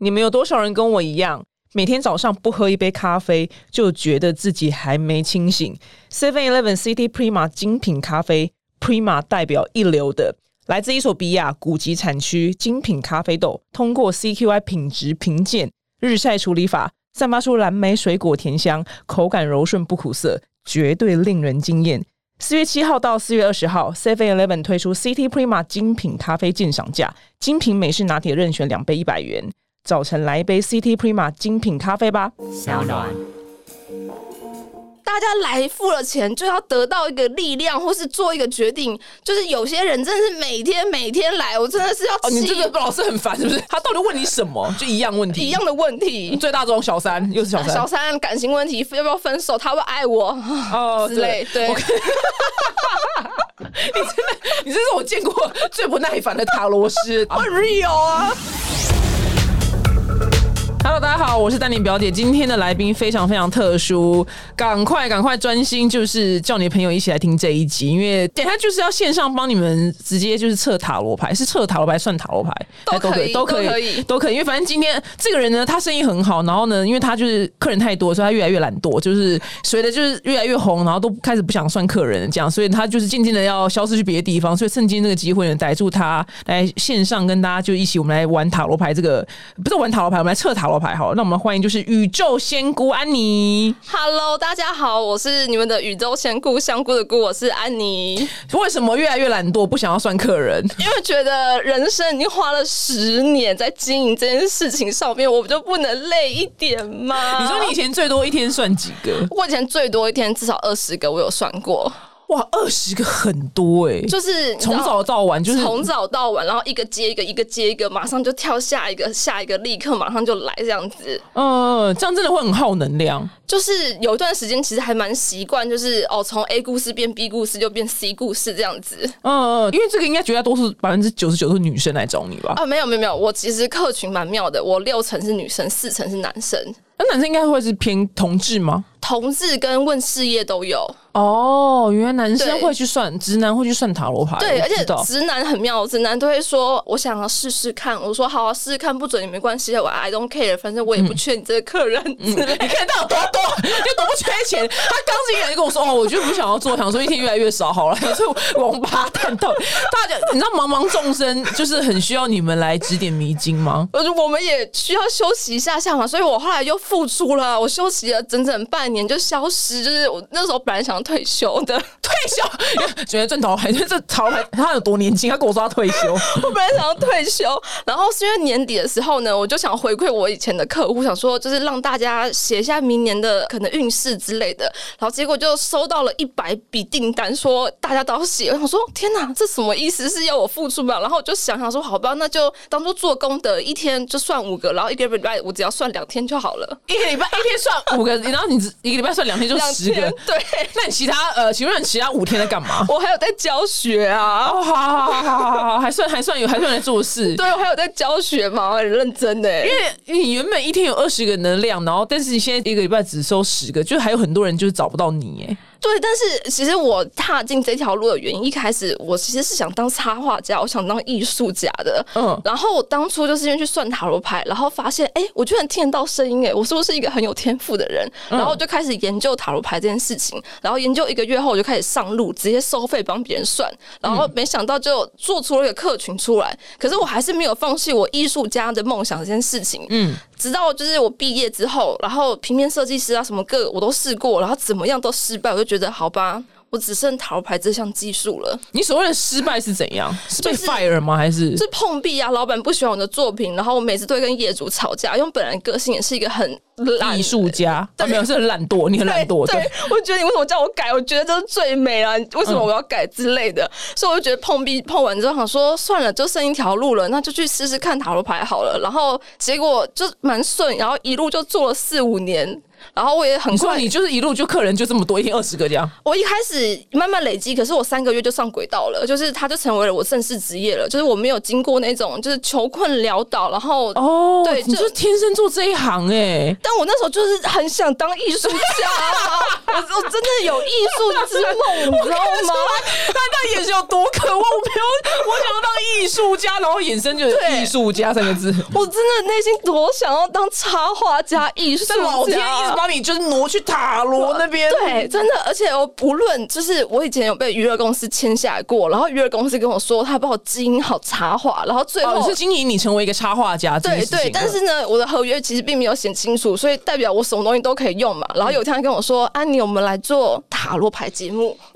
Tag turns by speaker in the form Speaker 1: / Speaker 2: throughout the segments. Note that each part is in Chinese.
Speaker 1: 你们有多少人跟我一样，每天早上不喝一杯咖啡就觉得自己还没清醒？Seven Eleven City Prima 精品咖啡，Prima 代表一流的，来自伊索比亚古籍产区精品咖啡豆，通过 CQI 品质评鉴，日晒处理法，散发出蓝莓水果甜香，口感柔顺不苦涩，绝对令人惊艳。四月七号到四月二十号，Seven Eleven 推出 City Prima 精品咖啡鉴赏价，精品美式拿铁任选两杯一百元。早晨来一杯 City Prima 精品咖啡吧。小暖，
Speaker 2: 大家来付了钱，就要得到一个力量，或是做一个决定。就是有些人真的是每天每天来，我真的是要
Speaker 1: 哦，你这个老师很烦，是不是？他到底问你什么？就一样问题，
Speaker 2: 一样的问题。
Speaker 1: 最大宗小三又是小三，
Speaker 2: 小三感情问题，要不要分手？他会爱我哦 之类。对，你
Speaker 1: 真的，你这是我见过最不耐烦的塔罗师，
Speaker 2: 很 real 啊。
Speaker 1: Hello，大家好，我是丹宁表姐。今天的来宾非常非常特殊，赶快赶快专心，就是叫你朋友一起来听这一集，因为等下就是要线上帮你们直接就是测塔罗牌，是测塔罗牌算塔罗牌，
Speaker 2: 都可以，
Speaker 1: 都可以，都可以。因为反正今天这个人呢，他生意很好，然后呢，因为他就是客人太多，所以他越来越懒惰，就是随着就是越来越红，然后都开始不想算客人这样，所以他就是渐渐的要消失去别的地方，所以趁今天这个机会呢，逮住他来线上跟大家就一起我们来玩塔罗牌，这个不是玩塔罗牌，我们来测塔罗。牌好，那我们欢迎就是宇宙仙姑安妮。
Speaker 2: Hello，大家好，我是你们的宇宙仙姑香菇的菇，我是安妮。
Speaker 1: 为什么越来越懒惰，不想要算客人？
Speaker 2: 因为觉得人生已经花了十年在经营这件事情上面，我们就不能累一点吗？
Speaker 1: 你说你以前最多一天算几个？
Speaker 2: 我以前最多一天至少二十个，我有算过。
Speaker 1: 哇，二十个很多哎，
Speaker 2: 就是
Speaker 1: 从早到晚，就是
Speaker 2: 从早到晚，然后一个接一个，一个接一个，马上就跳下一个，下一个立刻马上就来这样子。
Speaker 1: 嗯，这样真的会很耗能量。
Speaker 2: 就是有一段时间其实还蛮习惯，就是哦，从 A 故事变 B 故事，就变 C 故事这样子。
Speaker 1: 嗯嗯，因为这个应该绝大多数百分之九十九是女生来找你吧？
Speaker 2: 啊，没有没有没有，我其实客群蛮妙的，我六成是女生，四成是男生。
Speaker 1: 那男生应该会是偏同志吗？
Speaker 2: 同志跟问事业都有。
Speaker 1: 哦，原来男生会去算，直男会去算塔罗牌。
Speaker 2: 对，而且直男很妙，直男都会说：“我想要试试看。”我说：“好啊，试试看，不准也没关系，我 I don't care，反正我也不缺你这个客人。”你
Speaker 1: 看他有多多 就多不缺钱。他刚进来就跟我说：“哦，我就不想要做，想说一天越来越少好了。”所以王八蛋到大家，你知道茫茫众生就是很需要你们来指点迷津吗？
Speaker 2: 而且我们也需要休息一下下嘛，所以我后来又复出了，我休息了整整半年就消失，就是我那时候本来想退休的，
Speaker 1: 退休觉得赚桃牌，这潮牌他有多年轻？他跟我说他退休，
Speaker 2: 我本来想要退休，然后是因为年底的时候呢，我就想回馈我以前的客户，想说就是让大家写一下明年的可能运势之类的，然后结果就收到了一百笔订单，说大家都要写，我想说天哪，这什么意思？是要我付出吗？然后我就想想说，好吧，那就当做做功德，一天就算五个，然后一个礼拜我只要算两天就好了，
Speaker 1: 一个礼拜一天算五个，然后你一个礼拜算两天就十个，
Speaker 2: 对，
Speaker 1: 那你其他呃，请问你其他五天在干嘛？
Speaker 2: 我还有在教学啊，
Speaker 1: 好好好好好好好，还算还算有还算在做事，
Speaker 2: 对我还有在教学嘛，很认真的，
Speaker 1: 因为你原本一天有二十个能量，然后但是你现在一个礼拜只收十个，就还有很多人就是找不到你哎。
Speaker 2: 对，但是其实我踏进这条路的原因，一开始我其实是想当插画家，我想当艺术家的。嗯，然后我当初就是因为去算塔罗牌，然后发现，哎，我居然听得到声音，哎，我是不是一个很有天赋的人？然后我就开始研究塔罗牌这件事情，然后研究一个月后，我就开始上路，直接收费帮别人算，然后没想到就做出了一个客群出来。可是我还是没有放弃我艺术家的梦想这件事情。嗯，直到就是我毕业之后，然后平面设计师啊什么各我都试过，然后怎么样都失败，我就。觉得好吧，我只剩塔罗牌这项技术了。
Speaker 1: 你所谓的失败是怎样？是被 fire 吗？还是
Speaker 2: 是碰壁啊？老板不喜欢我的作品，然后我每次都会跟业主吵架。因为本人个性也是一个很
Speaker 1: 艺术家，没有是很懒惰，你很懒惰。
Speaker 2: 对，我觉得你为什么叫我改？我觉得这是最美啊，为什么我要改之类的？所以我就觉得碰壁碰完之后，想说算了，就剩一条路了，那就去试试看塔罗牌好了。然后结果就蛮顺，然后一路就做了四五年。然后我也很快，
Speaker 1: 你就是一路就客人就这么多，一天二十个这样。
Speaker 2: 我一开始慢慢累积，可是我三个月就上轨道了，就是他就成为了我正式职业了，就是我没有经过那种就是穷困潦倒，然后
Speaker 1: 哦，对，你就天生做这一行哎。
Speaker 2: 但我那时候就是很想当艺术家，我我真的有艺术之梦，你知道吗？
Speaker 1: 他那眼神有多渴望，我我想要当艺术家，然后眼神就是艺术家三个字，
Speaker 2: 我真的内心多想要当插画家、艺术家，
Speaker 1: 老天把你就是挪去塔罗那边，
Speaker 2: 对，真的，而且我不论就是我以前有被娱乐公司签下来过，然后娱乐公司跟我说他帮我经营好插画，然后最后
Speaker 1: 是经营你成为一个插画家，
Speaker 2: 对对，但是呢，我的合约其实并没有写清楚，所以代表我什么东西都可以用嘛。然后有一天他跟我说：“安妮，我们来做塔罗牌节目。”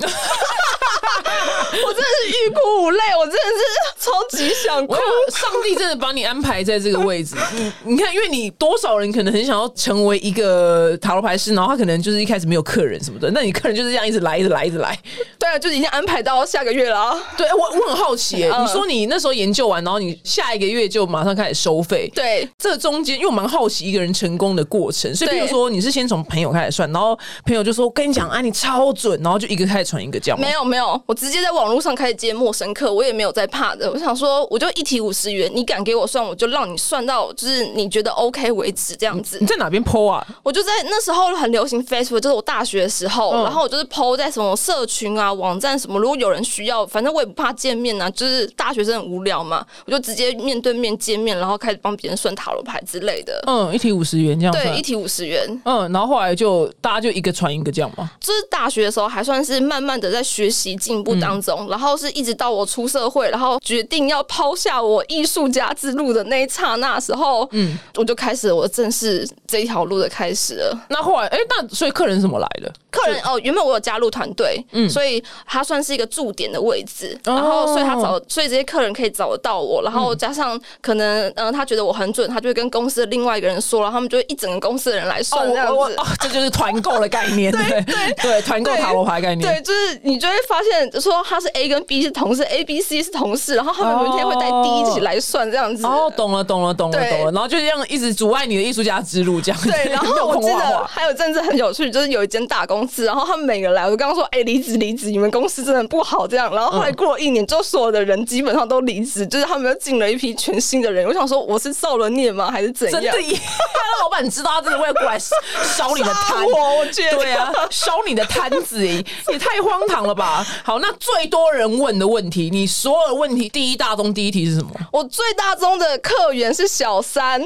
Speaker 2: 我真的是欲哭无泪，我真的是超级想哭。
Speaker 1: 上帝真的把你安排在这个位置，你你看，因为你多少人可能很想要成为一个塔罗牌师，然后他可能就是一开始没有客人什么的，那你客人就是这样一直来，一直来，一直来。
Speaker 2: 对啊，就已经安排到下个月了。
Speaker 1: 啊对我我很好奇，你说你那时候研究完，然后你下一个月就马上开始收费。
Speaker 2: 对，
Speaker 1: 这中间因为我蛮好奇一个人成功的过程，所以比如说你是先从朋友开始算，然后朋友就说跟你讲啊，你超准，然后就一个开始传一个这样。
Speaker 2: 没有没有，我直接在网络上开始接陌生客，我也没有在怕的。我想说，我就一题五十元，你敢给我算，我就让你算到就是你觉得 OK 为止这样子。
Speaker 1: 你在哪边 PO 啊？
Speaker 2: 我就在那时候很流行 Facebook，就是我大学的时候，然后我就是 PO 在什么社群啊、网站什么，如果有人需要，反正我也不怕见面啊，就是大学生很无聊嘛，我就直接面对面见面，然后开始帮别人算塔罗牌之类的。
Speaker 1: 嗯，一题五十元这样。
Speaker 2: 对，一题五十元。
Speaker 1: 嗯，然后后来就大家就一个传一个这样嘛。
Speaker 2: 就是大学的时候还算是慢慢的在学习进步当中，然后是一直到我出社会，然后决定要抛下我艺术家之路的那一刹那时候，嗯，我就开始我正式这一条路的开始了。
Speaker 1: 那后来，哎，那所以客人怎么来的？
Speaker 2: 客人哦，原本我有加入团队，嗯，所以他算是一个驻点的位置，然后所以他找，所以这些客人可以找得到我，然后加上可能，嗯，他觉得我很准，他就会跟公司的另外一个人说然后，他们就会一整个公司的人来算这样子，
Speaker 1: 这就是团购的概念，对对对，团购塔罗牌概念，
Speaker 2: 对，就是你就会发现说他是 A 跟 B 是同事，A、B、C 是同事，然后他们明天会带 D 一起来算这样子，
Speaker 1: 哦，懂了，懂了，懂了，懂了，然后就这样一直阻碍你的艺术家之路，这样
Speaker 2: 对，然后我 记得还有政治很有趣，就是有一间大公司，然后他们每个来，我刚刚说，哎，离职离职，你们公司真的不好，这样。然后后来过了一年，就所有的人基本上都离职，就是他们又进了一批全新的人。我想说，我是受了孽吗，还是怎样？真
Speaker 1: 的，老板知道他真的会过来烧你的摊，
Speaker 2: 我觉得
Speaker 1: 对啊，烧你的摊子，也太荒唐了吧？好，那最多人问的问题，你所有的问题，第一大宗第一题是什么？
Speaker 2: 我最大宗的客源是小三。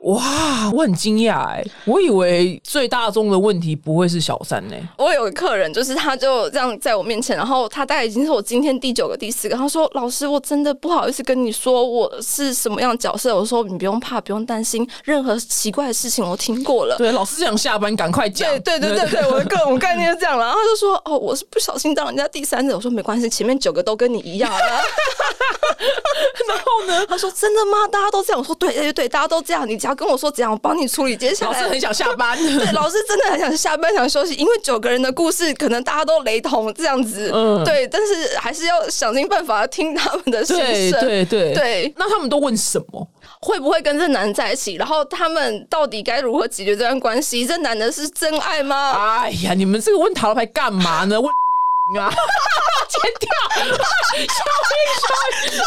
Speaker 1: 哇，我很惊讶哎，我以为最大众的问题不会是小三呢。
Speaker 2: 我有个客人，就是他就这样在我面前，然后他大概已经是我今天第九个、第四个。他说：“老师，我真的不好意思跟你说我是什么样的角色。”我说：“你不用怕，不用担心，任何奇怪的事情我听过了。”
Speaker 1: 对，老师想下班，赶快讲。
Speaker 2: 对对对对对，我的各种概念是这样。然后他就说：“哦，我是不小心当人家第三者。”我说：“没关系，前面九个都跟你一样。”
Speaker 1: 然后呢？
Speaker 2: 他说：“真的吗？大家都这样？”我说：“对对对，大家都这样。你只要跟我说这样。”我帮你处理接下
Speaker 1: 来。老师很想下班，
Speaker 2: 对，老师真的很想下班，想休息，因为九个人的故事可能大家都雷同这样子，嗯，对，但是还是要想尽办法听他们的心声，
Speaker 1: 对对
Speaker 2: 对。
Speaker 1: 那他们都问什么？
Speaker 2: 会不会跟这男人在一起？然后他们到底该如何解决这段关系？这男的是真爱吗？
Speaker 1: 哎呀，你们这个问塔罗牌干嘛呢？问。啊！剪掉，消音，消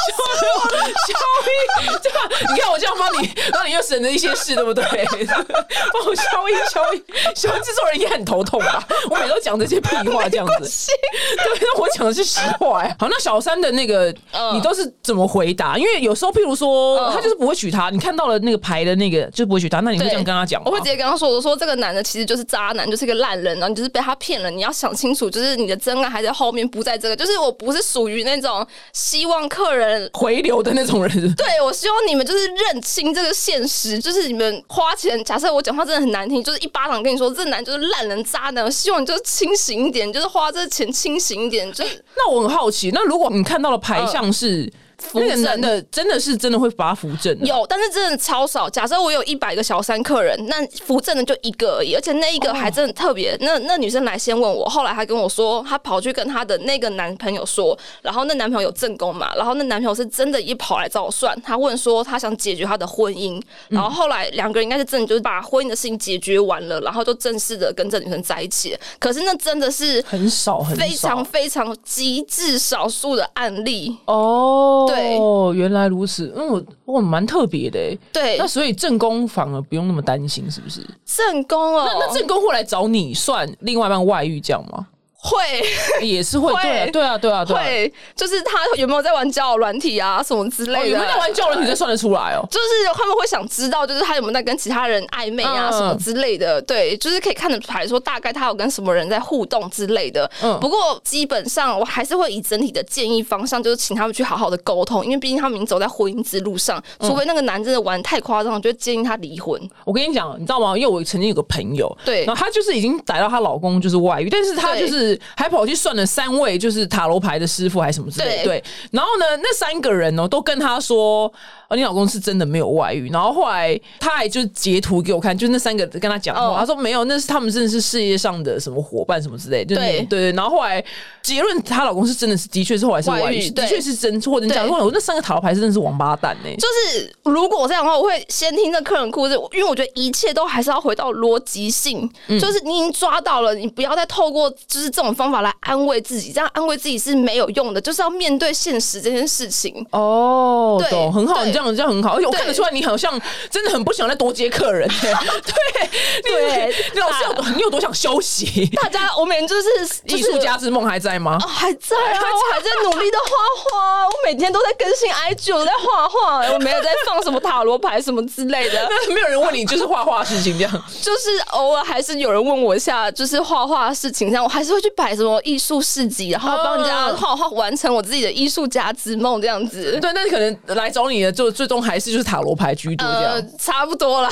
Speaker 1: 音，消音，这样你看我这样帮你，让你又省了一些事，对不对？帮我消音，消音，消音，制作人也很头痛吧？我每都讲这些屁话，这样子。对，那我讲的是实话呀。好，那小三的那个，你都是怎么回答？因为有时候，譬如说，他就是不会娶她，你看到了那个牌的那个，就不会娶她，那你会这样跟他讲吗？
Speaker 2: 我会直接跟他说：“我说这个男的其实就是渣男，就是一个烂人，然后你就是被他骗了。你要想清楚，就是你的真爱。”还在后面，不在这个，就是我不是属于那种希望客人
Speaker 1: 回流的那种人。
Speaker 2: 对，我希望你们就是认清这个现实，就是你们花钱。假设我讲话真的很难听，就是一巴掌跟你说，这男就是烂人渣男。我希望你就是清醒一点，就是花这钱清醒一点。就是
Speaker 1: 那我很好奇，那如果你看到的牌像是。那个男的真的是真的会把他扶正？
Speaker 2: 有，但是真的超少。假设我有一百个小三客人，那扶正的就一个而已，而且那一个还真的特别。那那女生来先问我，后来她跟我说，她跑去跟她的那个男朋友说，然后那男朋友有正宫嘛，然后那男朋友是真的一跑来找我算，他问说他想解决他的婚姻，然后后来两个人应该是真的就是把婚姻的事情解决完了，然后就正式的跟这女生在一起。可是那真的是
Speaker 1: 很少，很
Speaker 2: 非常非常极致少数的案例
Speaker 1: 哦。
Speaker 2: 对，
Speaker 1: 原来如此，嗯，我我蛮特别的，
Speaker 2: 对。
Speaker 1: 那所以正宫反而不用那么担心，是不是？
Speaker 2: 正宫哦，
Speaker 1: 那那正宫会来找你算另外一半外遇这样吗？
Speaker 2: 会
Speaker 1: 也是会，对对啊，对啊，对，
Speaker 2: 会就是他有没有在玩交友软体啊，什么之类的？
Speaker 1: 有没有在玩交友软体，这算得出来哦。
Speaker 2: 就是他们会想知道，就是他有没有在跟其他人暧昧啊，什么之类的。对，就是可以看得出来说，大概他有跟什么人在互动之类的。嗯，不过基本上我还是会以整体的建议方向，就是请他们去好好的沟通，因为毕竟他们已经走在婚姻之路上。除非那个男真的玩太夸张，就建议他离婚。
Speaker 1: 我跟你讲，你知道吗？因为我曾经有个朋友，
Speaker 2: 对，
Speaker 1: 然后她就是已经逮到她老公就是外遇，但是她就是还跑去算。了三位就是塔罗牌的师傅还是什么之类，对。然后呢，那三个人呢都跟他说。你老公是真的没有外遇，然后后来他还就截图给我看，就那三个跟他讲话，他说没有，那是他们真的是事业上的什么伙伴什么之类，对对对。然后后来结论，她老公是真的是的确是后来是外遇，的确是真，或者讲我那三个塔罗牌真的是王八蛋呢。
Speaker 2: 就是如果这样的话，我会先听这客人故事，因为我觉得一切都还是要回到逻辑性，就是你已经抓到了，你不要再透过就是这种方法来安慰自己，这样安慰自己是没有用的，就是要面对现实这件事情。
Speaker 1: 哦，懂，很好，你这样。这样很好，而且我看得出来你好像真的很不想再多接客人。对 对，你老是有你有多想休息？
Speaker 2: 大家，我每天就是
Speaker 1: 艺术家之梦还在吗？
Speaker 2: 还在啊，我还在努力的画画，我每天都在更新 IG，我在画画，我没有在放什么塔罗牌什么之类的。
Speaker 1: 那没有人问你就是画画事情这样？
Speaker 2: 就是偶尔还是有人问我一下，就是画画事情这样，我还是会去摆什么艺术市集，然后帮人家画画，完成我自己的艺术家之梦这样子。
Speaker 1: 对，那你可能来找你的就。最终还是就是塔罗牌居多这样，
Speaker 2: 差不多啦。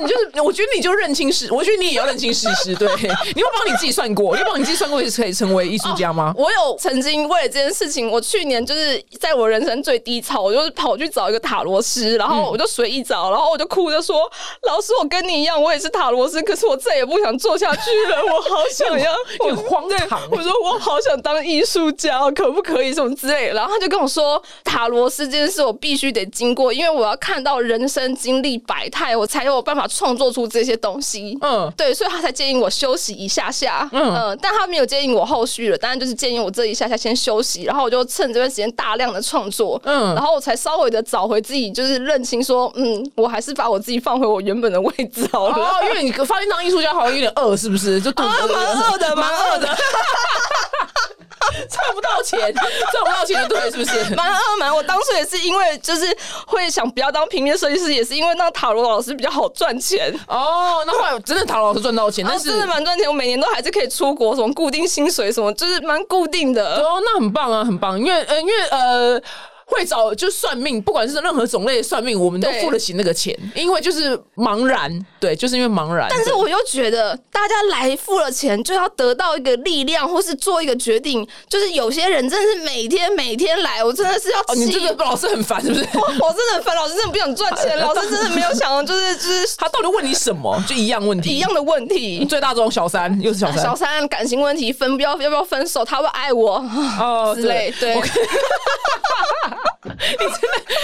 Speaker 1: 你就是，我觉得你就认清事，我觉得你也要认清事实。对，你会帮你自己算过，你帮你自己算过是可以成为艺术家吗？
Speaker 2: 我有曾经为了这件事情，我去年就是在我人生最低潮，我就跑去找一个塔罗师，然后我就随意找，然后我就哭着说：“老师，我跟你一样，我也是塔罗师，可是我再也不想做下去了，我好想要，
Speaker 1: 我荒唐。”
Speaker 2: 我说：“我好想当艺术家，可不可以？什么之类？”然后他就跟我说：“塔罗斯这件事，我必须得经过。”因为我要看到人生经历百态，我才有办法创作出这些东西。嗯，对，所以他才建议我休息一下下。嗯，但他没有建议我后续了，当然就是建议我这一下下先休息，然后我就趁这段时间大量的创作。嗯，然后我才稍微的找回自己，就是认清说，嗯，我还是把我自己放回我原本的位置好了。哦，
Speaker 1: 因为你发现当艺术家好像有点饿，是不是？就肚子
Speaker 2: 蛮饿的，蛮饿的。
Speaker 1: 赚不到钱，赚不到钱，对，是不是？
Speaker 2: 蛮二蛮，我当初也是因为就是会想不要当平面设计师，也是因为那塔罗老师比较好赚钱
Speaker 1: 哦。那后来真的塔罗老师赚到钱，但是
Speaker 2: 真的蛮赚钱，我每年都还是可以出国，什么固定薪水，什么就是蛮固定的。
Speaker 1: 哦，那很棒啊，很棒，因为呃，因为呃。会找就算命，不管是任何种类的算命，我们都付得起那个钱，因为就是茫然，对，就是因为茫然。
Speaker 2: 但是我又觉得，大家来付了钱，就要得到一个力量，或是做一个决定。就是有些人真的是每天每天来，我真的是要
Speaker 1: 哦，你这个老师很烦，是不是？
Speaker 2: 我真的很烦，老师真的不想赚钱，老师真的没有想，就是就是
Speaker 1: 他到底问你什么？就一样问题，
Speaker 2: 一样的问题。
Speaker 1: 最大宗小三又是小三，
Speaker 2: 小三感情问题，分不要要不要分手？他会爱我 哦之类，对。
Speaker 1: 你真的，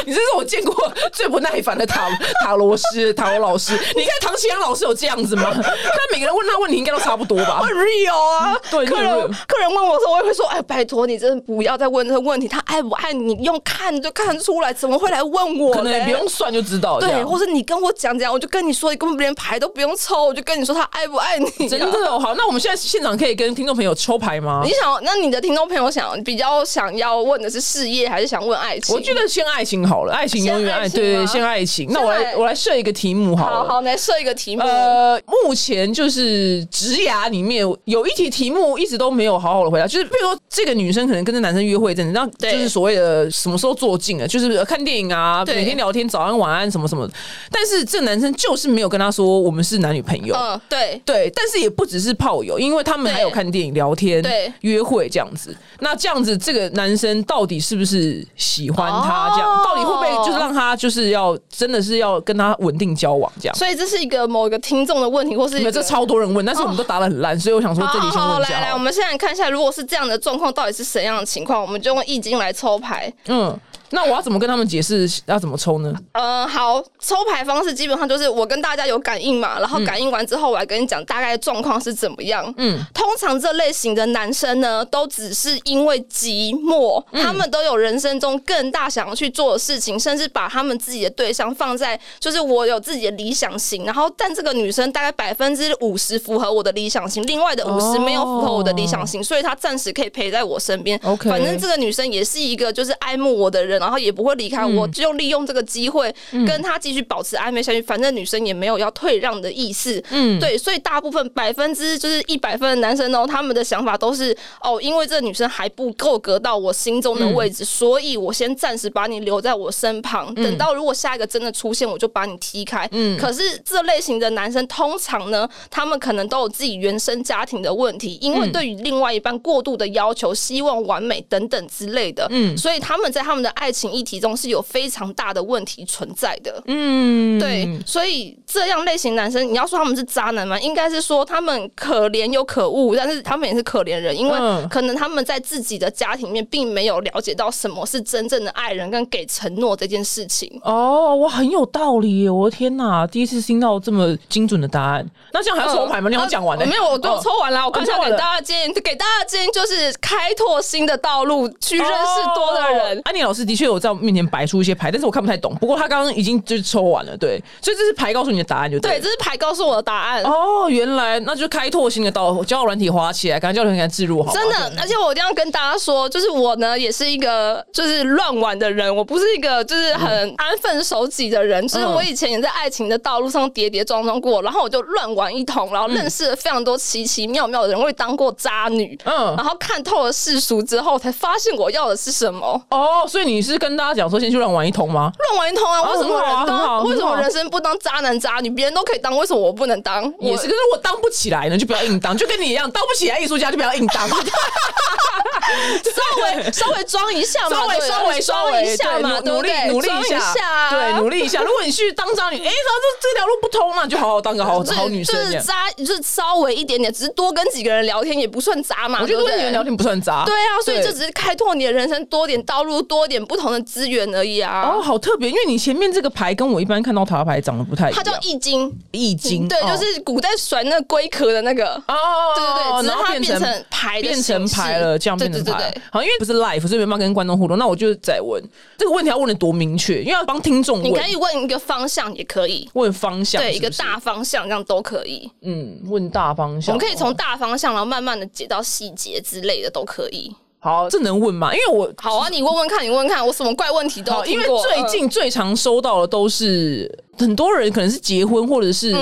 Speaker 1: 你真是我见过最不耐烦的塔塔罗师、塔罗老师。你看唐启阳老师有这样子吗？他每个人问他问题应该都差不多吧？
Speaker 2: 很 real 啊！
Speaker 1: 对，
Speaker 2: 客人客人问我的时候，我也会说：“哎，拜托你，真的不要再问这个问题。他爱不爱你，用看就看出来，怎么会来问我？
Speaker 1: 可能不用算就知道。
Speaker 2: 对，或者你跟我讲讲，我就跟你说，你根本连牌都不用抽，我就跟你说他爱不爱你。
Speaker 1: 真的哦，好，那我们现在现场可以跟听众朋友抽牌吗？
Speaker 2: 你想，那你的听众朋友想比较想要问的是事业，还是想问爱情？
Speaker 1: 我觉得先爱情好了，爱情永远爱，对对，先爱情。那我来，我来设一个题目好
Speaker 2: 了，好，来设一个题目。
Speaker 1: 呃，目前就是职涯里面有一题题目一直都没有好好的回答，就是比如说这个女生可能跟这男生约会，真的，那就是所谓的什么时候做尽了，就是看电影啊，每天聊天，早安晚安什么什么。但是这个男生就是没有跟他说我们是男女朋友，
Speaker 2: 嗯，对
Speaker 1: 对，但是也不只是炮友，因为他们还有看电影、聊天、
Speaker 2: 对，
Speaker 1: 约会这样子。那这样子，这个男生到底是不是喜欢他，这样到底会不会就是让他就是要真的是要跟他稳定交往这样？
Speaker 2: 所以这是一个某一个听众的问题，或是
Speaker 1: 这超多人问，但是我们都答的很烂，所以我想说这里先问一下。
Speaker 2: 来来，我们现在看一下，如果是这样的状况，到底是怎样的情况？我们就用易经来抽牌。嗯。
Speaker 1: 那我要怎么跟他们解释要怎么抽呢？
Speaker 2: 呃，好，抽牌方式基本上就是我跟大家有感应嘛，然后感应完之后，我来跟你讲大概状况是怎么样。嗯，通常这类型的男生呢，都只是因为寂寞，他们都有人生中更大想要去做的事情，甚至把他们自己的对象放在就是我有自己的理想型，然后但这个女生大概百分之五十符合我的理想型，另外的五十没有符合我的理想型，所以她暂时可以陪在我身边。
Speaker 1: OK，
Speaker 2: 反正这个女生也是一个就是爱慕我的人。然后也不会离开我，就利用这个机会跟他继续保持暧昧下去。反正女生也没有要退让的意思，嗯，对，所以大部分百分之就是一百分的男生哦，他们的想法都是哦，因为这女生还不够格到我心中的位置，所以我先暂时把你留在我身旁，等到如果下一个真的出现，我就把你踢开。嗯，可是这类型的男生通常呢，他们可能都有自己原生家庭的问题，因为对于另外一半过度的要求、希望完美等等之类的，嗯，所以他们在他们的爱。爱情议题中是有非常大的问题存在的，嗯，对，所以这样类型男生，你要说他们是渣男吗？应该是说他们可怜又可恶，但是他们也是可怜人，因为可能他们在自己的家庭里面并没有了解到什么是真正的爱人跟给承诺这件事情。
Speaker 1: 哦，我，很有道理，我的天哪，第一次听到这么精准的答案。那这样还要抽牌吗？你要讲完了？
Speaker 2: 没有，我都抽完了。我刚才给大家建议，给大家建议就是开拓新的道路，去认识多的人。
Speaker 1: 安妮老师的。确有在我面前摆出一些牌，但是我看不太懂。不过他刚刚已经就是抽完了，对，所以这是牌告诉你的答案，就
Speaker 2: 对。这是牌告诉我的答案。
Speaker 1: 哦，原来那就开拓新的道路，交友软体滑起来，赶快交友软体置入好。
Speaker 2: 真的，而且我一定要跟大家说，就是我呢也是一个就是乱玩的人，我不是一个就是很安分守己的人。就是我以前也在爱情的道路上跌跌撞撞过，然后我就乱玩一通，然后认识了非常多奇奇妙妙的人，我也当过渣女，嗯，然后看透了世俗之后，才发现我要的是什么。
Speaker 1: 哦，所以你是跟大家讲说，先去乱玩一通吗？
Speaker 2: 乱玩一通啊！为什么人当？为什么人生不当渣男渣女？别人都可以当，为什么我不能当？
Speaker 1: 也是，可是我当不起来呢，就不要硬当，就跟你一样，当不起来艺术家就不要硬当，稍
Speaker 2: 微稍微装一下
Speaker 1: 嘛，稍微稍微稍微
Speaker 2: 一下嘛，
Speaker 1: 努力努力一下，对，努力一下。如果你去当渣女，哎，然后这这条路不通嘛，就好好当个好好女生。
Speaker 2: 就是渣，就是稍微一点点，只是多跟几个人聊天也不算渣嘛。
Speaker 1: 我觉得多跟人聊天不算渣。
Speaker 2: 对啊，所以就只是开拓你的人生，多点道路，多点不同的资源而已啊。
Speaker 1: 哦，好特别，因为你前面这个牌跟我一般看到塔牌长得不太一样。
Speaker 2: 它叫易经，
Speaker 1: 易经，
Speaker 2: 对，就是古代甩那龟壳的那个。哦，对对对，然后变成牌，
Speaker 1: 变成牌了，这样变成牌。好，因为不是 live，所以没办法跟观众互动。那我就再问这个问题，要问的多明确，因为要帮听众。
Speaker 2: 你可以问一个方向，也可以
Speaker 1: 问方向，
Speaker 2: 对，一个大方向，这样都可以。
Speaker 1: 嗯，问大方向，
Speaker 2: 我们可以从大方向，然后慢慢的解到细节之类的，都可以。
Speaker 1: 好，这能问吗？因为我
Speaker 2: 好啊，你问问看，你问问看，我什么怪问题都
Speaker 1: 因为最近最常收到的都是很多人可能是结婚或者是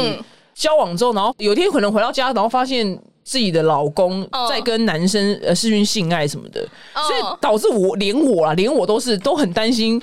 Speaker 1: 交往之后，然后有一天可能回到家，然后发现自己的老公在跟男生呃试讯性爱什么的，所以导致我连我啊，连我都是都很担心。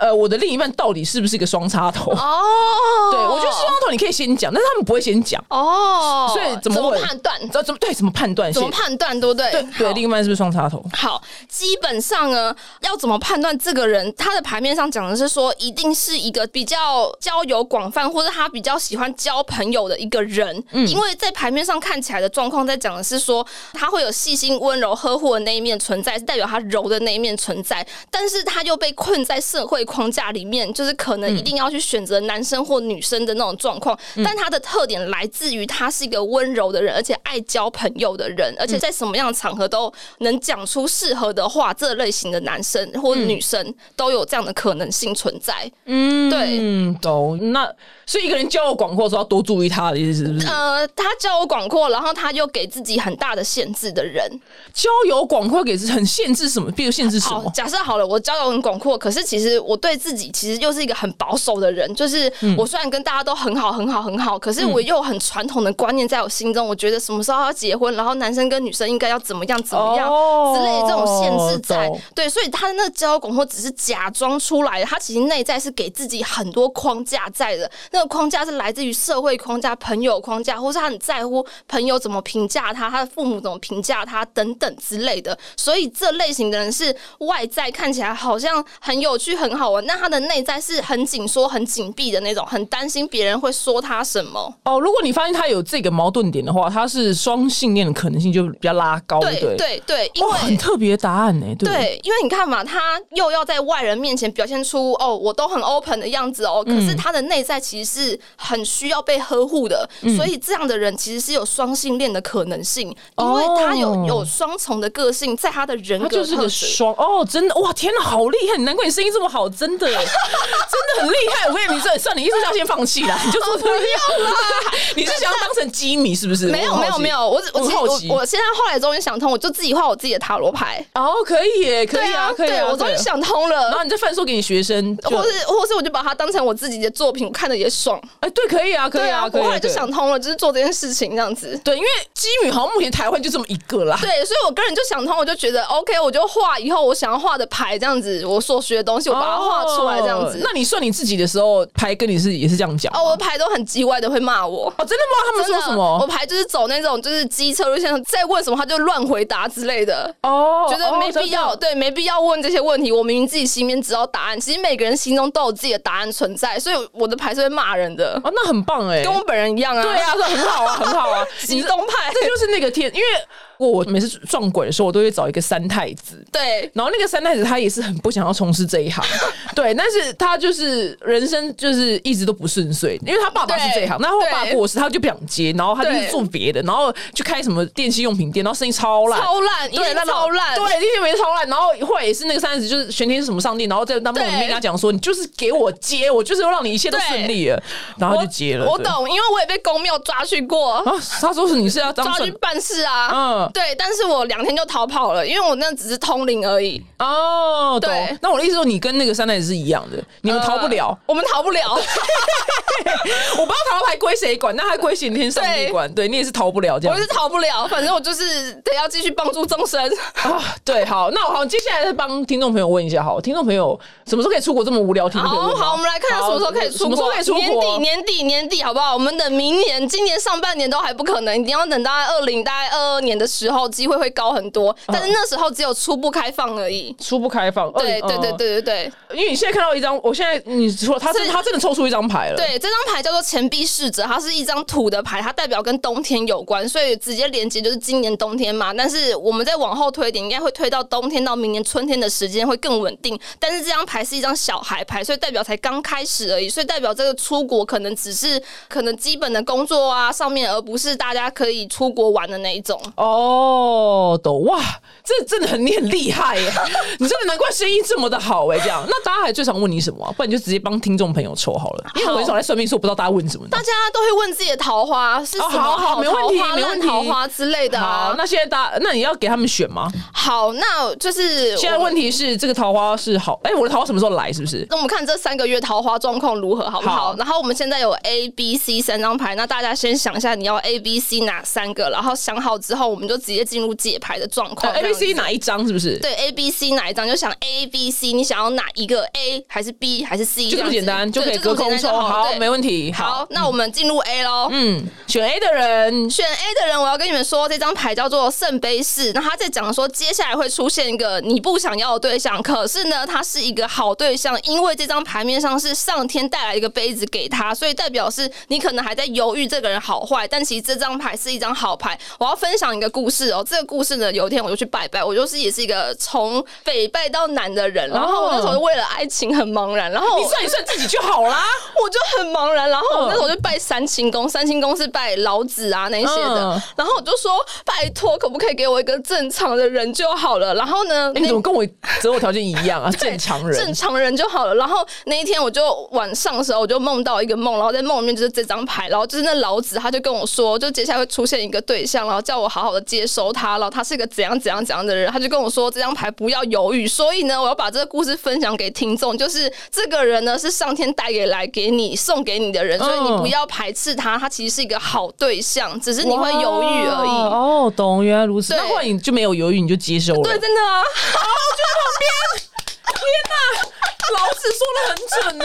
Speaker 1: 呃，我的另一半到底是不是一个双插头？哦，对我觉得双插头你可以先讲，但是他们不会先讲哦。所以怎么
Speaker 2: 判断？
Speaker 1: 怎么对？怎么判断？
Speaker 2: 怎么判断？对不对？
Speaker 1: 对对，另一半是不是双插头？
Speaker 2: 好，基本上呢，要怎么判断这个人？他的牌面上讲的是说，一定是一个比较交友广泛，或者他比较喜欢交朋友的一个人。嗯，因为在牌面上看起来的状况，在讲的是说，他会有细心、温柔、呵护的那一面存在，是代表他柔的那一面存在，但是他又被困在社会。框架里面就是可能一定要去选择男生或女生的那种状况，但他的特点来自于他是一个温柔的人，而且爱交朋友的人，而且在什么样的场合都能讲出适合的话。这类型的男生或女生都有这样的可能性存在。嗯，对，
Speaker 1: 嗯，懂。那所以一个人交友广阔，说要多注意他的意思是不是？
Speaker 2: 呃，他交友广阔，然后他又给自己很大的限制的人，
Speaker 1: 交友广阔给很限制什么？比如限制什么？
Speaker 2: 假设好了，我交友很广阔，可是其实我。我对自己其实又是一个很保守的人，就是我虽然跟大家都很好很好很好，可是我又很传统的观念在我心中，我觉得什么时候要结婚，然后男生跟女生应该要怎么样怎么样之类的这种限制在。对，所以他的那个交拱或只是假装出来的，他其实内在是给自己很多框架在的。那个框架是来自于社会框架、朋友框架，或是他很在乎朋友怎么评价他，他的父母怎么评价他等等之类的。所以这类型的人是外在看起来好像很有趣、很好玩，那他的内在是很紧缩、很紧闭的那种，很担心别人会说他什么。
Speaker 1: 哦，如果你发现他有这个矛盾点的话，他是双性恋的可能性就比较拉高。对
Speaker 2: 对对，因为
Speaker 1: 很特别的答案呢。
Speaker 2: 对，因为你看嘛，他又要在外人面前表现出哦，我都很 open 的样子哦，可是他的内在其实是很需要被呵护的，所以这样的人其实是有双性恋的可能性，因为他有有双重的个性在他的人格
Speaker 1: 就是个双哦，真的哇，天哪，好厉害！难怪你声音这么好，真的，真的很厉害。我跟你说，算你艺术家先放弃了，你就说
Speaker 2: 不要啦。
Speaker 1: 你是想要当成机迷是不是？
Speaker 2: 没有没有没有，我我
Speaker 1: 好奇，
Speaker 2: 我现在后来终于想通，我就自己画我自己的塔罗牌。
Speaker 1: 哦，可以耶，可以啊，可以啊，
Speaker 2: 我终于想通了。
Speaker 1: 然后你再贩售给你学生，
Speaker 2: 或是或是我就把它当成我自己的作品，看着也爽。
Speaker 1: 哎，对，可以啊，可以啊，
Speaker 2: 我后来就想通了，就是做这件事情这样子。
Speaker 1: 对，因为机米好像目前台湾就这么一个啦。
Speaker 2: 对，所以我个人就想通，我就觉得 OK，我就画以后我想要画的牌这样子，我所学的东西，我把它画出来这样子。
Speaker 1: 那你算你自己的时候，牌跟你是也是这样讲？
Speaker 2: 哦，我的牌都很叽歪的，会骂我。
Speaker 1: 哦，真的吗？他们说什么？
Speaker 2: 我牌就是走那种就是机车路线，在问什么他就乱回答之类的。哦，觉得没必要，对，没必要问这些问题。我明明自己心里面知道答案，其实每个人心中都有自己的答案存在，所以我的牌是会骂人的。
Speaker 1: 哦，那很棒哎，
Speaker 2: 跟我本人一样啊。
Speaker 1: 对啊，这很好啊，很好啊，
Speaker 2: 激动派，
Speaker 1: 这就是那个天，因为。我每次撞鬼的时候，我都会找一个三太子。
Speaker 2: 对，
Speaker 1: 然后那个三太子他也是很不想要从事这一行，对，但是他就是人生就是一直都不顺遂，因为他爸爸是这一行，那后爸过世，他就不想接，然后他就是做别的，然后去开什么电器用品店，然后生意超烂，
Speaker 2: 超烂，对，那超烂，
Speaker 1: 对，一天没超烂。然后后来也是那个三太子，就是玄天是什么上帝，然后在当梦里面跟他讲说，你就是给我接，我就是要让你一切都顺利了，然后就接了。
Speaker 2: 我懂，因为我也被公庙抓去过啊。
Speaker 1: 他说是你是要
Speaker 2: 抓去办事啊，嗯，对，但是我。两天就逃跑了，因为我那只是通灵而已。
Speaker 1: 哦，对。那我的意思说，你跟那个三太子是一样的，你们逃不了，
Speaker 2: 我们逃不了。
Speaker 1: 我不知道逃牌归谁管，那还归刑天上帝管。对你也是逃不了，这样。
Speaker 2: 我是逃不了，反正我就是得要继续帮助众生
Speaker 1: 啊。对，好，那我好，接下来再帮听众朋友问一下，好，听众朋友什么时候可以出国？这么无聊，听众朋友。
Speaker 2: 好，我们来看什么时候可以出国？年底，年底，年底，好不好？我们等明年，今年上半年都还不可能，一定要等大概二零，大概二二年的时候，机会会。高很多，但是那时候只有初步开放而已。
Speaker 1: 初步开放，
Speaker 2: 对对对对对对。
Speaker 1: 因为你现在看到一张，我现在你说他是他真的抽出一张牌了。
Speaker 2: 对，这张牌叫做钱币侍者，它是一张土的牌，它代表跟冬天有关，所以直接连接就是今年冬天嘛。但是我们再往后推一点，应该会推到冬天到明年春天的时间会更稳定。但是这张牌是一张小孩牌，所以代表才刚开始而已，所以代表这个出国可能只是可能基本的工作啊上面，而不是大家可以出国玩的那一种。
Speaker 1: 哦。哦，懂哇，这真的很你很厉害耶！你真的难怪生意这么的好哎，这样。那大家还最常问你什么？不然你就直接帮听众朋友抽好了。因为我很少来算命，所以我不知道大家问什么。
Speaker 2: 大家都会问自己的桃花是什么
Speaker 1: 好没问题，没问题，
Speaker 2: 桃花之类的。
Speaker 1: 好，那现在大，那你要给他们选吗？
Speaker 2: 好，那就是
Speaker 1: 现在问题是这个桃花是好，哎，我的桃花什么时候来？是不是？
Speaker 2: 那我们看这三个月桃花状况如何，好不好？然后我们现在有 A、B、C 三张牌，那大家先想一下你要 A、B、C 哪三个，然后想好之后，我们就直接进入解牌的状况。
Speaker 1: A、B、C 哪一张？是不是？
Speaker 2: 对，A、B、C 哪一张？就想 A、B、C，你想要哪一个 A 还是 B 还是 C？
Speaker 1: 就这么简单，就可以隔空抽。好，没问题。
Speaker 2: 好，那我们进入 A 喽。
Speaker 1: 嗯，选 A 的人，
Speaker 2: 选 A 的人，我要跟你们说，这张牌叫做圣杯四。那他在讲说，接下来会出现一个你不想要的对象，可是呢，他是一个好对象，因为这张牌面上是上天带来一个杯子给他，所以代表是你可能还在犹豫这个人好坏，但其实这张牌是一张好牌。我要分享一个故事哦，这个故事呢，有一天我就去拜拜，我就是也是一个从北拜到南的人，然后我那时候为了爱情很茫然，然后
Speaker 1: 你算一算自己就好啦，
Speaker 2: 我就很茫然，然后我那时候就拜三清宫，三清宫是拜老子啊那些的，然后我就说拜托，可不可以给我一个正常的人就好了，然后呢，
Speaker 1: 你怎么跟我择偶条件一样啊？正常人，
Speaker 2: 正常人就好了。然后那一天我就晚上的时候，我就梦到一个梦，然后在梦里面就是这张牌，然后就是那老子他就跟我说，就接下来会出现一个对象，然后叫我好好的接。收他然后，他是一个怎样怎样怎样的人，他就跟我说这张牌不要犹豫，所以呢，我要把这个故事分享给听众，就是这个人呢是上天带给来给你送给你的人，所以你不要排斥他，他其实是一个好对象，只是你会犹豫而已。
Speaker 1: 哦，懂，原来如此。那后来你就没有犹豫，你就接受了。
Speaker 2: 对，真的啊，
Speaker 1: 就在旁边。天哪！老子说的很准呢，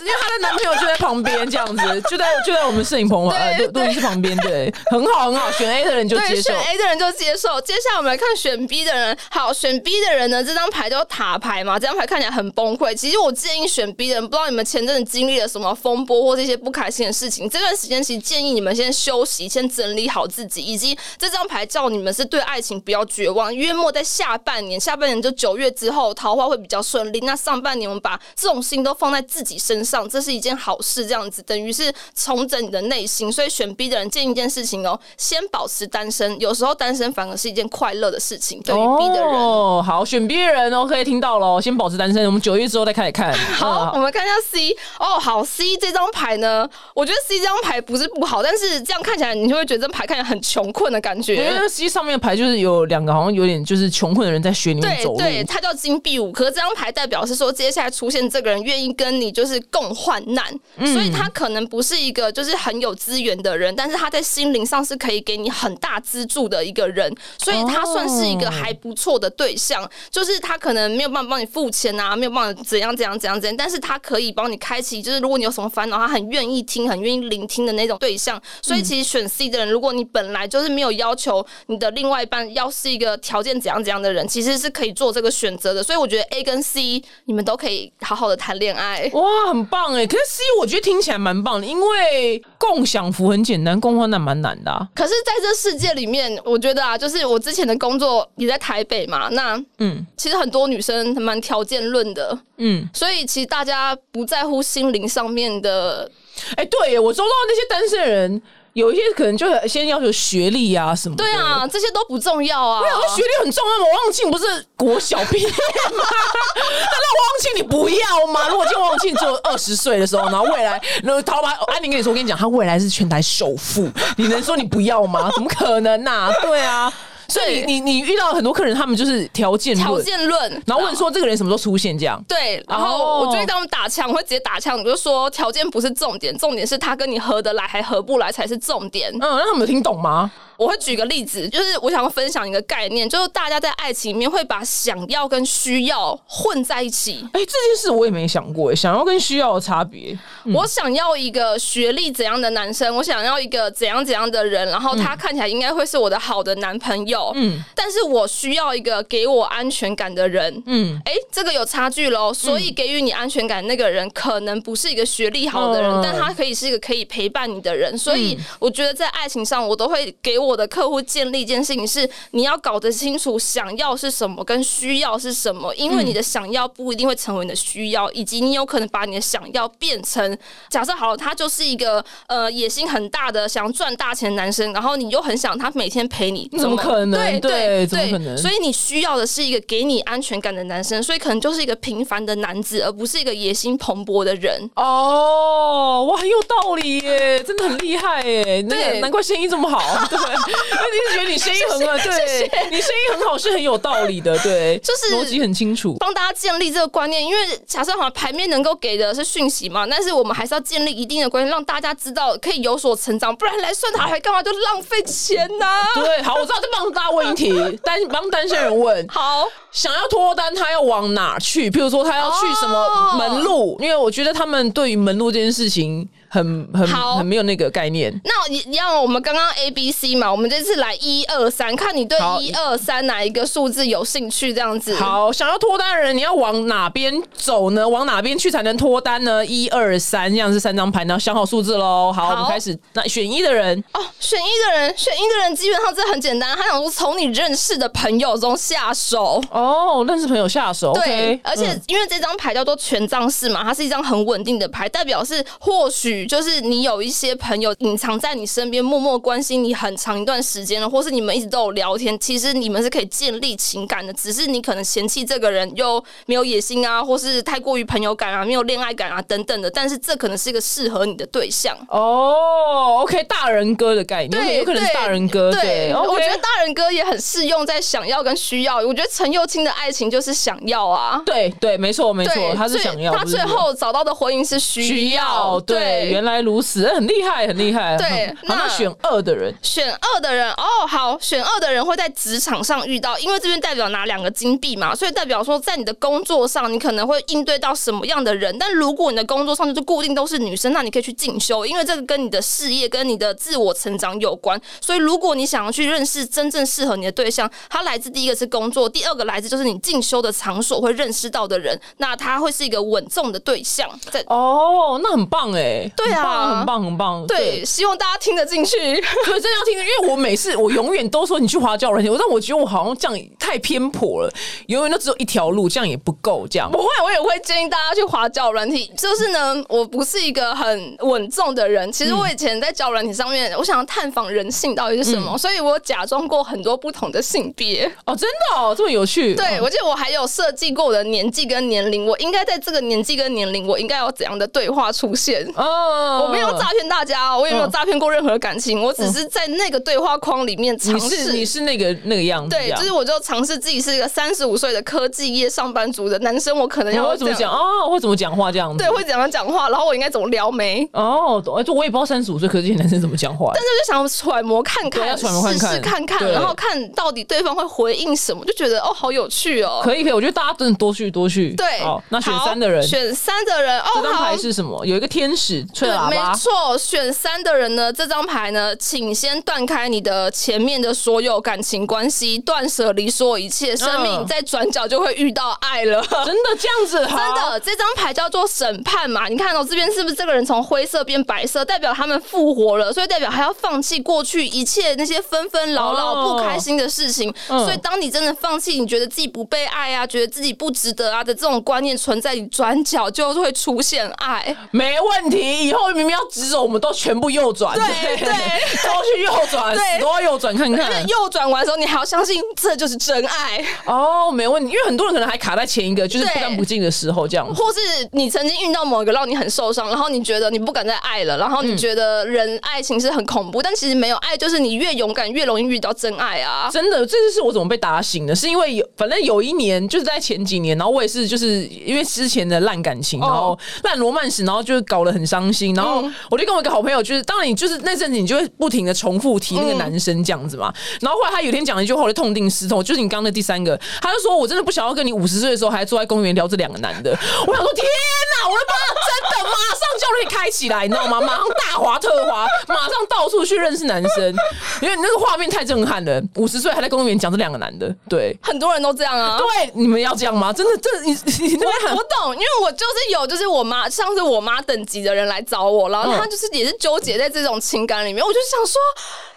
Speaker 1: 因为她的男朋友就在旁边，这样子就在就在我们摄影棚呃录录音室旁边，对，很好很好，选 A 的人就接受，
Speaker 2: 选 A 的人就接受。接下来我们来看选 B 的人，好，选 B 的人呢，这张牌叫塔牌嘛，这张牌看起来很崩溃。其实我建议选 B 的人，不知道你们前阵子经历了什么风波或这些不开心的事情，这段时间其实建议你们先休息，先整理好自己，以及这张牌叫你们是对爱情不要绝望。约莫在下半年，下半年就九月之后，桃花会比较顺利。那上半年我们把这种心都放在自己身上，这是一件好事。这样子等于是重整你的内心。所以选 B 的人建议一件事情哦，先保持单身。有时候单身反而是一件快乐的事情。对于 B 的人，
Speaker 1: 哦，好，选 B 的人哦，可以听到了，先保持单身。我们九月之后再开始看。
Speaker 2: 好，我们看一下 C。哦，好，C 这张牌呢，我觉得 C 这张牌不是不好，但是这样看起来你就会觉得这牌看起来很穷困的感觉。
Speaker 1: 因为 C 上面的牌就是有两个好像有点就是穷困的人在雪里面走路。
Speaker 2: 对，它叫金币五。可是这张牌代表是说。接下来出现这个人愿意跟你就是共患难，所以他可能不是一个就是很有资源的人，但是他在心灵上是可以给你很大资助的一个人，所以他算是一个还不错的对象。就是他可能没有办法帮你付钱啊，没有办法怎样怎样怎样怎样，但是他可以帮你开启，就是如果你有什么烦恼，他很愿意听，很愿意聆听的那种对象。所以其实选 C 的人，如果你本来就是没有要求你的另外一半要是一个条件怎样怎样的人，其实是可以做这个选择的。所以我觉得 A 跟 C 你们。都可以好好的谈恋爱
Speaker 1: 哇，很棒哎！可是 C 我觉得听起来蛮棒的，因为共享福很简单，共患难蛮难的。
Speaker 2: 可是在这世界里面，我觉得啊，就是我之前的工作也在台北嘛，那嗯，其实很多女生蛮条件论的，嗯，所以其实大家不在乎心灵上面的。
Speaker 1: 哎，对我收到那些单身人。有一些可能就先要求学历啊什么，
Speaker 2: 对啊，这些都不重要啊。
Speaker 1: 没有，学历很重要吗？王永庆不是国小毕业吗？那王永庆你不要吗？如果今天王永庆只有二十岁的时候，然后未来，然后淘宝安宁跟你说，我跟你讲，他未来是全台首富，你能说你不要吗？怎么可能呐？对啊。所以你你遇到很多客人，他们就是条件
Speaker 2: 条件论，
Speaker 1: 然后问说这个人什么时候出现这样？
Speaker 2: 对，然后我就会当他们打枪，我会直接打枪，我就说条件不是重点，重点是他跟你合得来还合不来才是重点。
Speaker 1: 嗯，那他们有听懂吗？
Speaker 2: 我会举个例子，就是我想要分享一个概念，就是大家在爱情里面会把想要跟需要混在一起。
Speaker 1: 哎，这件事我也没想过，想要跟需要的差别。
Speaker 2: 我想要一个学历怎样的男生，我想要一个怎样怎样的人，然后他看起来应该会是我的好的男朋友。嗯，但是我需要一个给我安全感的人。嗯，哎，这个有差距喽。所以给予你安全感那个人，可能不是一个学历好的人，但他可以是一个可以陪伴你的人。所以我觉得在爱情上，我都会给我。我的客户建立一件事情是，你要搞得清楚想要是什么跟需要是什么，因为你的想要不一定会成为你的需要，以及你有可能把你的想要变成假设好了，他就是一个呃野心很大的想赚大钱的男生，然后你又很想他每天陪你，
Speaker 1: 怎么可能？
Speaker 2: 对
Speaker 1: 对，怎么可能？
Speaker 2: 所以你需要的是一个给你安全感的男生，所以可能就是一个平凡的男子，而不是一个野心蓬勃的人。
Speaker 1: 哦，哇，很有道理耶，真的很厉害耶，对，难怪生意这么好，对。因为你是觉得你声音很好，对，你声音很好是很有道理的，对，
Speaker 2: 就是
Speaker 1: 逻辑很清楚，
Speaker 2: 帮大家建立这个观念。因为假设好像牌面能够给的是讯息嘛，但是我们还是要建立一定的观念，让大家知道可以有所成长，不然来算塔牌干嘛就浪费钱呢？
Speaker 1: 对，好，我知道，再帮大家问一题，单帮单身人问，
Speaker 2: 好，
Speaker 1: 想要脱单，他要往哪去？譬如说，他要去什么门路？因为我觉得他们对于门路这件事情。很很很没有那个概念。
Speaker 2: 那一样，我们刚刚 A B C 嘛，我们这次来一二三，看你对一二三哪一个数字有兴趣？这样子。
Speaker 1: 好，想要脱单的人，你要往哪边走呢？往哪边去才能脱单呢？一二三，这样是三张牌，然后想好数字喽。好，我们开始。那选一的人
Speaker 2: 哦，选一的人，选一的人基本上这很简单，他想说从你认识的朋友中下手。
Speaker 1: 哦，认识朋友下手。
Speaker 2: 对，而且因为这张牌叫做权杖四嘛，它是一张很稳定的牌，代表是或许。许就是你有一些朋友隐藏在你身边，默默关心你很长一段时间了，或是你们一直都有聊天，其实你们是可以建立情感的，只是你可能嫌弃这个人又没有野心啊，或是太过于朋友感啊，没有恋爱感啊等等的，但是这可能是一个适合你的对象
Speaker 1: 哦。OK，大人哥的概念，对，有可能是大人哥。对，
Speaker 2: 我觉得大人哥也很适用在想要跟需要。我觉得陈幼清的爱情就是想要啊，
Speaker 1: 对对，没错没错，他是想要，
Speaker 2: 他最后找到的婚姻是需要。
Speaker 1: 对，原来如此，很厉害很厉害。
Speaker 2: 对，
Speaker 1: 那选二的人，
Speaker 2: 选二的人哦，好，选二的人会在职场上遇到，因为这边代表拿两个金币嘛，所以代表说在你的工作上，你可能会应对到什么样的人。但如果你的工作上就是固定都是女生，那你可以去进修，因为这个跟你的事业跟你的自我成长有关。所以如果你想要去认识真正适合你的对象，他来自第一个是工作，第二个来自就是你进修的场所会认识到的人，那他会是一个稳重的对象。在
Speaker 1: 哦，那很棒哎，
Speaker 2: 对啊，
Speaker 1: 很棒很棒。
Speaker 2: 对，希望大家听得进去。
Speaker 1: 对，真要听，因为我每次我永远都说你去滑教软件，我但我觉得我好像这样太偏颇了，永远都只有一条路，这样也不够。这样
Speaker 2: 不会，我也会建议大家去滑教软体。就是呢，我不是一个很稳重的人。其实我以前在教软体上面，我想要探访人性到底是什么，所以我假装过很多不同的性别。
Speaker 1: 哦，真的哦，这么有趣。
Speaker 2: 对，我记得我还有设计过我的年纪跟年龄，我应该在这个年纪跟年龄，我应该有怎样的对话出现？哦，我没有诈骗大家，我也没有诈骗过任何感情，我只是在那个对话框里面尝试。
Speaker 1: 你是那个那个样子，
Speaker 2: 对，就是我就尝试自己是一个三十五岁的科技业上班族的男生，我可能要会
Speaker 1: 怎么讲哦，会怎么讲话这样子？
Speaker 2: 对，会怎样讲话？然后我应该怎么撩眉？
Speaker 1: 哦，就我也不知道三十五岁科技男生怎么讲话，
Speaker 2: 但是就想揣摩看看，试试看看，然后看到底对方会回应什么，就觉得哦，好有趣哦。
Speaker 1: 可以可以，我觉得大家真的多去多去。
Speaker 2: 对，
Speaker 1: 好，那选三的人，
Speaker 2: 选三的人，哦，
Speaker 1: 这张牌是什么？有一个天使吹喇
Speaker 2: 叭。没错，选三的人呢，这张牌呢，请先断开你的前面的所有感情关系，断舍离所有一切，生命在转角就会遇到爱了。真
Speaker 1: 的这样子？
Speaker 2: 真的，这张牌叫做审判嘛？你看哦，这边是不是这个人从灰色变白色，代表他们复活了，所以代表还要放弃过去一切那些纷纷扰扰、不开心的事情。所以当你真的放弃，你觉得自己不被爱啊，觉得自己不值得啊的这种观念存在，你转角就会出现爱。
Speaker 1: 没问题，以后明明要直走，我们都全部右转，
Speaker 2: 对对，
Speaker 1: 都去右转，对。都要右转看看。
Speaker 2: 右转完的时候，你还要相信这就是真爱。
Speaker 1: 哦，没问题。因为很多人可能还卡在前一个，就是不干不净的时候，这样，
Speaker 2: 或是你曾经遇到某一个让你很受伤，然后你觉得你不敢再爱了，然后你觉得人爱情是很恐怖，但其实没有爱，就是你越勇敢越容易遇到真爱啊！
Speaker 1: 真的，这就是我怎么被打醒的，是因为有反正有一年就是在前几年，然后我也是就是因为之前的烂感情，然后烂罗曼史，然后就搞得很伤心，然后我就跟我一个好朋友，就是当然你就是那阵子你就会不停的重复提那个男生这样子嘛，然后后来他有一天讲了一句话，我就痛定思痛，就是你刚刚的第三个，他就说我真的不想要跟你五十岁的时候还坐在公园聊这两个男的，我想说天哪，我的妈，真的马上就可以开起来，你知道吗？马上大滑特滑，马上到处去认识男生，因为你那个画面太震撼了，五十岁还在公园讲这两个男的，对，
Speaker 2: 很多人都这样啊，
Speaker 1: 对，你们要这样吗？真的，这你你
Speaker 2: 我我懂，因为我就是有，就是我妈上次我妈等级的人来找我，然后他就是也是纠结在这种情感里面，我就想说。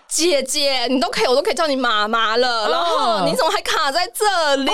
Speaker 2: 姐姐，你都可以，我都可以叫你妈妈了。然后你怎么还卡在这里？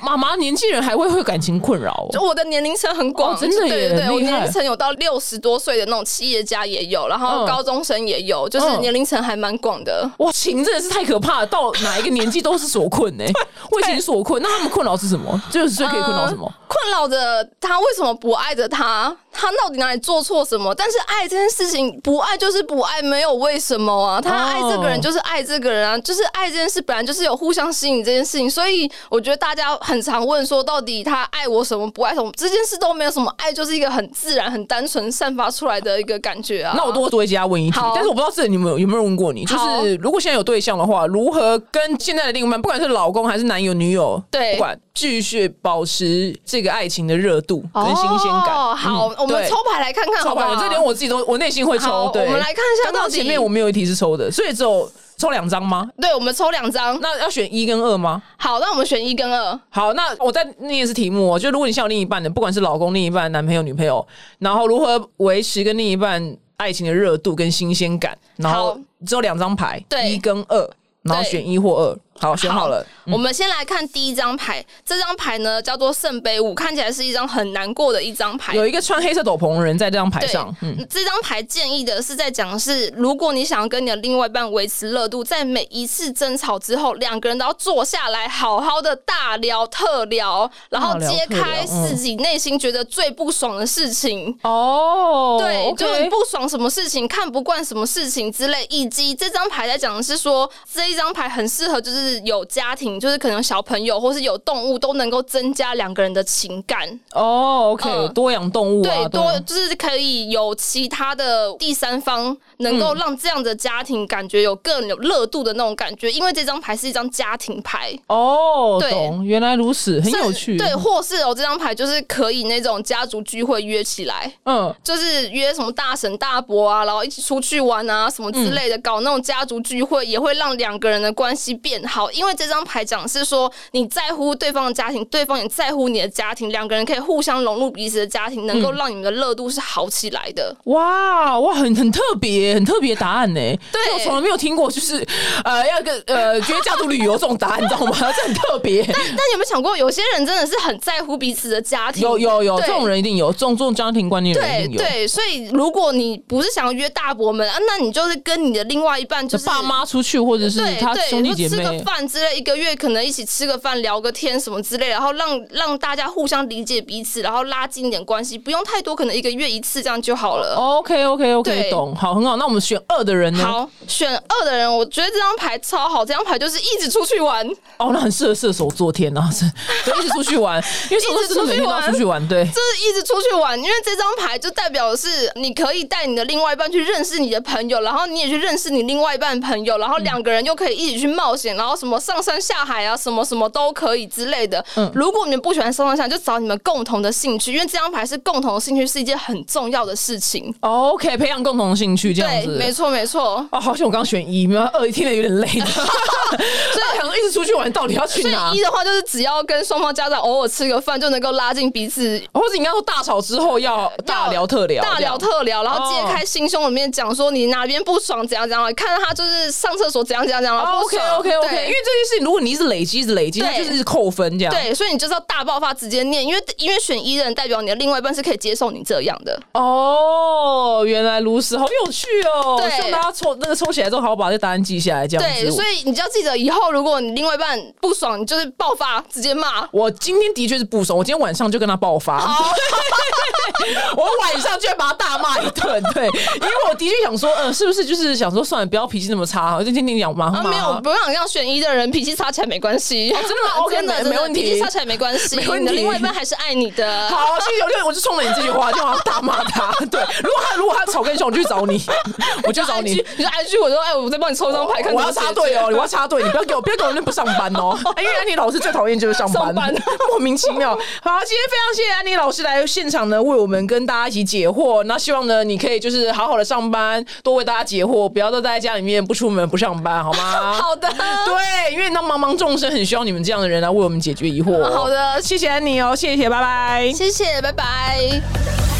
Speaker 1: 妈妈，年轻人还会会感情困扰？
Speaker 2: 就我的年龄层很广，
Speaker 1: 真的
Speaker 2: 对对，我年龄层有到六十多岁的那种企业家也有，然后高中生也有，就是年龄层还蛮广的。
Speaker 1: 哇，情真的是太可怕了，到哪一个年纪都是所困呢？为情所困，那他们困扰是什么？就是最可以困扰什么？
Speaker 2: 困扰着他为什么不爱着他？他到底哪里做错什么？但是爱这件事情，不爱就是不爱，没有为什么啊。他爱这个人就是爱这个人啊，就是爱这件事本来就是有互相吸引这件事情。所以我觉得大家很常问说，到底他爱我什么，不爱什么？这件事都没有什么爱，就是一个很自然、很单纯散发出来的一个感觉啊。
Speaker 1: 那我多多一加问一句，但是我不知道这你们有没有问过你，就是如果现在有对象的话，如何跟现在的另一半，不管是老公还是男友、女友，
Speaker 2: 对，
Speaker 1: 不管继续保持这个爱情的热度跟新鲜感。
Speaker 2: 哦，好。我们抽牌来看看，抽牌，
Speaker 1: 这连我自己都，我内心会抽。对，
Speaker 2: 我们来看一下，
Speaker 1: 刚刚前面我没有一题是抽的，所以只有抽两张吗？
Speaker 2: 对，我们抽两张。
Speaker 1: 那要选一跟二吗？
Speaker 2: 好，那我们选一跟二。
Speaker 1: 好，那我再念一次题目哦。就如果你像有另一半的，不管是老公、另一半、男朋友、女朋友，然后如何维持跟另一半爱情的热度跟新鲜感，然后只有两张牌，
Speaker 2: 对，
Speaker 1: 一跟二，然后选一或二。好，选好了。
Speaker 2: 我们先来看第一张牌，这张牌呢叫做圣杯五，看起来是一张很难过的一张牌。
Speaker 1: 有一个穿黑色斗篷的人在这张牌上。
Speaker 2: 嗯，这张牌建议的是在讲是，如果你想要跟你的另外一半维持热度，在每一次争吵之后，两个人都要坐下来，好好的大聊特聊，然后揭开自己内心觉得最不爽的事情。
Speaker 1: 哦，
Speaker 2: 对，就不爽什么事情，看不惯什么事情之类。以及这张牌在讲的是说，这一张牌很适合就是有家庭。就是可能小朋友或是有动物都能够增加两个人的情感
Speaker 1: 哦。OK，多养动物
Speaker 2: 对，多就是可以有其他的第三方能够让这样的家庭感觉有更有热度的那种感觉。因为这张牌是一张家庭牌
Speaker 1: 哦。对，原来如此，很有趣。
Speaker 2: 对，或是哦，这张牌就是可以那种家族聚会约起来，嗯，就是约什么大婶大伯啊，然后一起出去玩啊什么之类的，搞那种家族聚会也会让两个人的关系变好。因为这张牌。讲是说你在乎对方的家庭，对方也在乎你的家庭，两个人可以互相融入彼此的家庭，能够让你们的热度是好起来的。
Speaker 1: 哇哇，很很特别，很特别答案呢。
Speaker 2: 对，
Speaker 1: 我从来没有听过，就是呃，要跟呃，觉得家族旅游这种答案，你知道吗？这很特别。
Speaker 2: 但但有没有想过，有些人真的是很在乎彼此的家庭？
Speaker 1: 有有有，这种人一定有，这种这种家庭观念人一定有。
Speaker 2: 对，所以如果你不是想要约大伯们啊，那你就是跟你的另外一半，就是
Speaker 1: 爸妈出去，或者是他兄弟姐妹
Speaker 2: 饭之类，一个月。可能一起吃个饭、聊个天什么之类，然后让让大家互相理解彼此，然后拉近一点关系，不用太多，可能一个月一次这样就好了。
Speaker 1: OK OK OK，懂，好，很好。那我们选二的人呢？
Speaker 2: 好，选二的人，我觉得这张牌超好，这张牌就是一直出去玩。
Speaker 1: 哦，那很适合射手座，天哪，是，一直出去玩，因为一直出去玩，出去玩，对，
Speaker 2: 就是一直出去玩，因为这张牌就代表的是你可以带你的另外一半去认识你的朋友，然后你也去认识你另外一半朋友，然后两个人又可以一起去冒险，然后什么上山下。海啊，什么什么都可以之类的。嗯，如果你们不喜欢上山下，就找你们共同的兴趣，因为这张牌是共同的兴趣是一件很重要的事情。
Speaker 1: OK，培养共同的兴趣，这样子，
Speaker 2: 没错没错。
Speaker 1: 哦，好像我刚选一，没有二，听得有点累。所以想一直出去玩，到底要去哪？
Speaker 2: 一的话就是只要跟双方家长偶尔吃个饭，就能够拉近彼此，
Speaker 1: 或者应该说大吵之后要大聊特聊，
Speaker 2: 大聊特聊，然后揭开心胸里面讲说你哪边不爽，怎样怎样，看到他就是上厕所怎样怎样怎样。
Speaker 1: OK OK OK，因为这件事情，如果你一直累积，一直累积，它就是扣分这样。
Speaker 2: 对，所以你就是要大爆发，直接念，因为因为选一的人代表你的另外一半是可以接受你这样的。
Speaker 1: 哦，原来如此，好有趣哦。对，希望大家抽那个抽起来之后，好好把这答案记下来，这样。
Speaker 2: 对，所以你就要记得，以后如果你另外一半不爽，你就是爆发，直接骂。
Speaker 1: 我今天的确是不爽，我今天晚上就跟他爆发。我晚上就会把他大骂一顿，对，因为我的确想说，呃，是不是就是想说，算了，不要脾气那么差，我就听你讲嘛。
Speaker 2: 没有，不用这样选一的人脾气差起来没关系，
Speaker 1: 真的吗？OK，
Speaker 2: 真的
Speaker 1: 没问题，
Speaker 2: 脾气差起来没关系，
Speaker 1: 没问题。
Speaker 2: 另外一半还是爱你的。
Speaker 1: 好，谢谢我，我就冲着你这句话就要大骂他。对，如果他如果他吵更凶，我就去找你，我就找你。
Speaker 2: 你说 IG，我说哎，我再帮你抽张牌，看
Speaker 1: 我要插队哦，我要插队，你不要给我，不要给我那不上班哦。因为安妮老师最讨厌就是上班，莫名其妙。好，今天非常谢谢安妮老师来现场呢，为我们跟大家一起解惑。那希望呢，你可以就是好好的上班，多为大家解惑，不要都待在家里面不出门不上班，好吗？
Speaker 2: 好的。
Speaker 1: 对，因为那茫茫众生很需要你们这样的人来为我们解决疑惑。
Speaker 2: 好的，
Speaker 1: 谢谢安妮哦，谢谢，拜拜。
Speaker 2: 谢谢，拜拜。